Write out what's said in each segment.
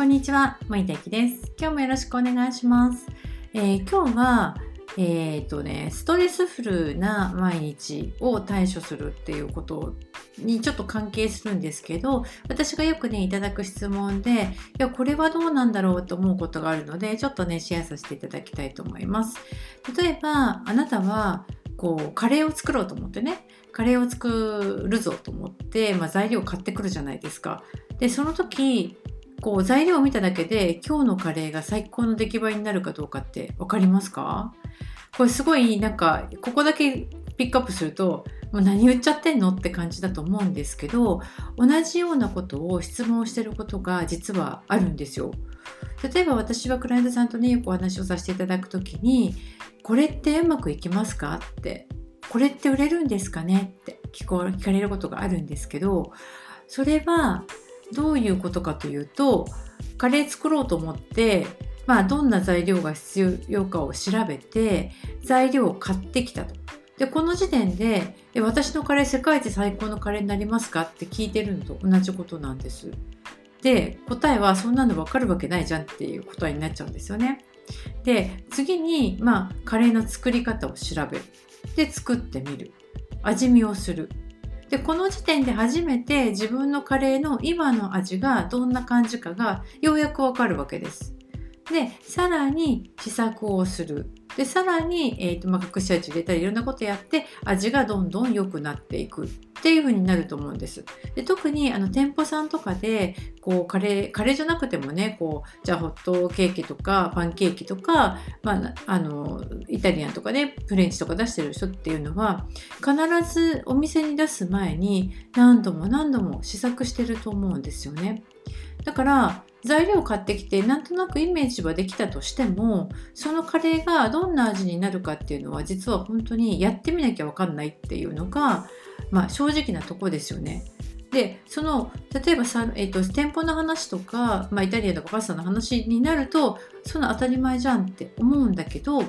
こんにちは、森田ゆです。今日もよろしくお願いします。えー、今日は、えー、とね、ストレスフルな毎日を対処するっていうことにちょっと関係するんですけど、私がよくね、いただく質問で、いや、これはどうなんだろうと思うことがあるので、ちょっとね、シェアさせていただきたいと思います。例えば、あなたは、こう、カレーを作ろうと思ってね、カレーを作るぞと思って、まあ、材料を買ってくるじゃないですか。で、その時、こう材料を見ただけで今日のカレーが最高の出来栄えになるかどうかって分かりますか？これすごいなんかここだけピックアップするともう何言っちゃってんのって感じだと思うんですけど同じようなことを質問してることが実はあるんですよ。例えば私はクライアントさんとねよくお話をさせていただく時に「これってうまくいきますか?」って「これって売れるんですかね?」って聞かれることがあるんですけどそれはどういうことかというとカレー作ろうと思ってまあどんな材料が必要かを調べて材料を買ってきたと。でこの時点でえ私のカレー世界一最高のカレーになりますかって聞いてるのと同じことなんです。で答えはそんなの分かるわけないじゃんっていう答えになっちゃうんですよね。で次にまあカレーの作り方を調べる。で作ってみる。味見をする。でこの時点で初めて自分のカレーの今の味がどんな感じかがようやくわかるわけです。でさらに試作をするでさらに、えーとまあ、隠し味入れたりいろんなことやって味がどんどん良くなっていくっていう風になると思うんです。で特にあの店舗さんとかでこうカレーカレーじゃなくてもねこうじゃあホットケーキとかパンケーキとか、まあ、あのイタリアンとかねフレンチとか出してる人っていうのは必ずお店に出す前に何度も何度も試作してると思うんですよね。だから材料を買ってきてなんとなくイメージはできたとしてもそのカレーがどんな味になるかっていうのは実は本当にやってみなきゃ分かんないっていうのが、まあ、正直なとこですよね。でその例えばさ、えーと、店舗の話とか、まあ、イタリアとかパスタの話になるとその当たり前じゃんって思うんだけど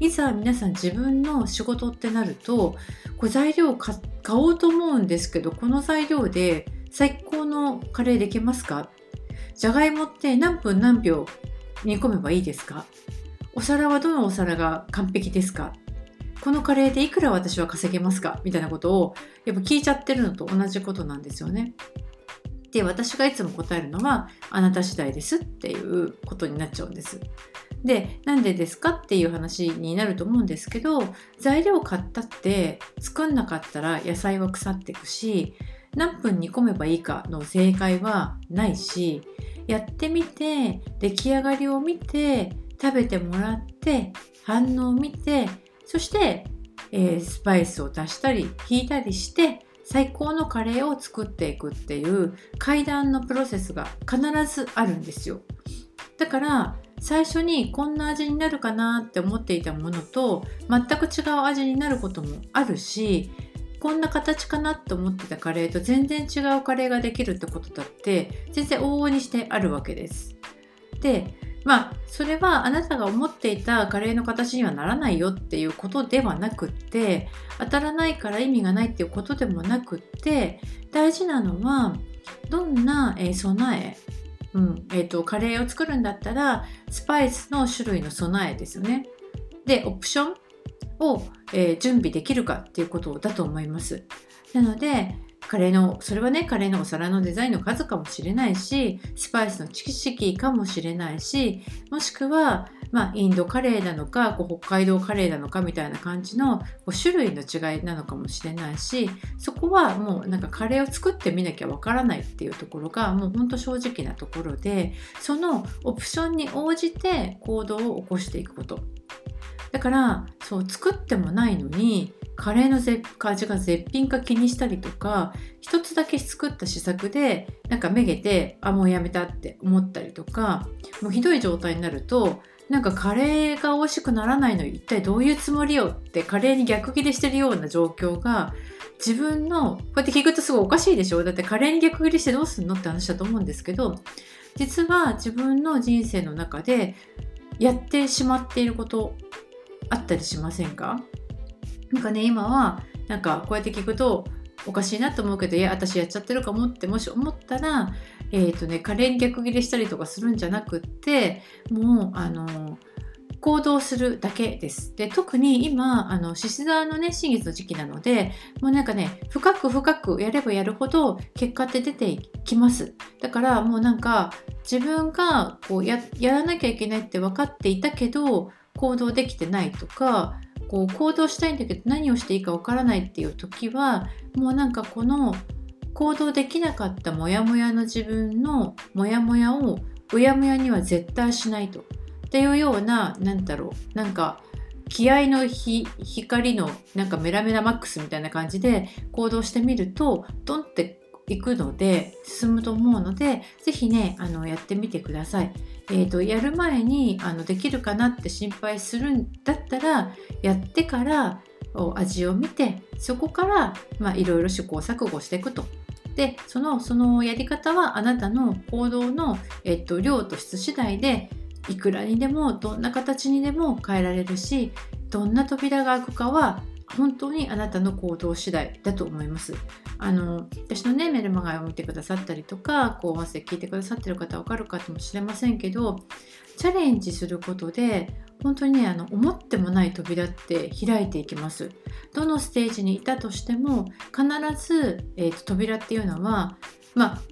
いざ皆さん自分の仕事ってなるとこれ材料を買おうと思うんですけどこの材料で最高のカレーできますかじゃがいもって何分何秒煮込めばいいですか？お皿はどのお皿が完璧ですか？このカレーでいくら私は稼げますか？みたいなことをやっぱ聞いちゃってるのと同じことなんですよね。で私がいつも答えるのはあなた次第ですっていうことになっちゃうんです。でなんでですかっていう話になると思うんですけど材料買ったって作んなかったら野菜は腐っていくし何分煮込めばいいかの正解はないしやってみて出来上がりを見て食べてもらって反応を見てそして、えー、スパイスを足したり引いたりして最高のカレーを作っていくっていう階段のプロセスが必ずあるんですよ。だから最初にこんな味になるかなって思っていたものと全く違う味になることもあるしこんな形かなって思ってたカレーと全然違うカレーができるってことだって全然往々にしてあるわけです。でまあそれはあなたが思っていたカレーの形にはならないよっていうことではなくって当たらないから意味がないっていうことでもなくって大事なのはどんな、え備えうんえー、とカレーを作るんだったらスパイスの種類の備えですよね。でオプションを、えー、準備できるかっていうことだと思います。なのでカレーのそれはねカレーのお皿のデザインの数かもしれないしスパイスの知識かもしれないしもしくは、まあ、インドカレーなのかこう北海道カレーなのかみたいな感じのこう種類の違いなのかもしれないしそこはもうなんかカレーを作ってみなきゃわからないっていうところがもうほんと正直なところでそのオプションに応じて行動を起こしていくことだからそう作ってもないのにカレーの味が絶品か気にしたりとか一つだけ作った試作でなんかめげてあもうやめたって思ったりとかもうひどい状態になるとなんかカレーが美味しくならないの一体どういうつもりよってカレーに逆ギレしてるような状況が自分のこうやって聞くとすごいおかしいでしょ？だってカレーに逆ギレしてどうすんのって話だと思うんですけど実は自分の人生の中でやってしまっていることあったりしませんか？なんかね今はなんかこうやって聞くとおかしいなと思うけどいや私やっちゃってるかもってもし思ったら、えーとね、カレーに逆ギレしたりとかするんじゃなくってもうあの行動するだけです。で特に今あの獅子座のね新月の時期なのでもうなんかね深く深くやればやるほど結果って出てきます。だからもうなんか自分がこうやらなきゃいけないって分かっていたけど行動できてないとかこう行動したいんだけど何をしていいか分からないっていう時はもうなんかこの行動できなかったモヤモヤの自分のモヤモヤをうやむやには絶対しないと。っていうような何だろうなんか気合の光のなんかメラメラマックスみたいな感じで行動してみるとドンっていくので進むと思うので是非ねあのやってみてください。えーと、やる前にあのできるかなって心配するんだったらやってから味を見てそこからいろいろ試行錯誤していくと。でそのそのやり方はあなたの行動の、えっと、量と質次第でいくらにでもどんな形にでも変えられるしどんな扉が開くかは本当にあなたの行動次第だと思います。あの私のねメルマガを見てくださったりとかこう音声聞いてくださってる方は分かるかもしれませんけどチャレンジすることで本当にねあの思ってもない扉って開いていきます。どのステージにいたとしても必ず、えーと扉っていうのはまあ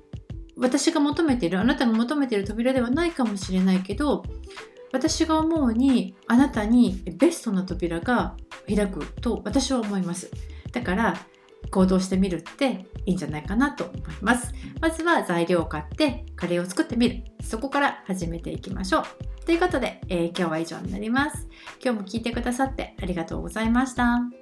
私が求めているあなたが求めている扉ではないかもしれないけど私が思うにあなたにベストな扉が開くと私は思います。だから行動してみるっていいんじゃないかなと思います。まずは材料を買ってカレーを作ってみる。そこから始めていきましょう。ということで、えー、今日は以上になります。今日も聞いてくださってありがとうございました。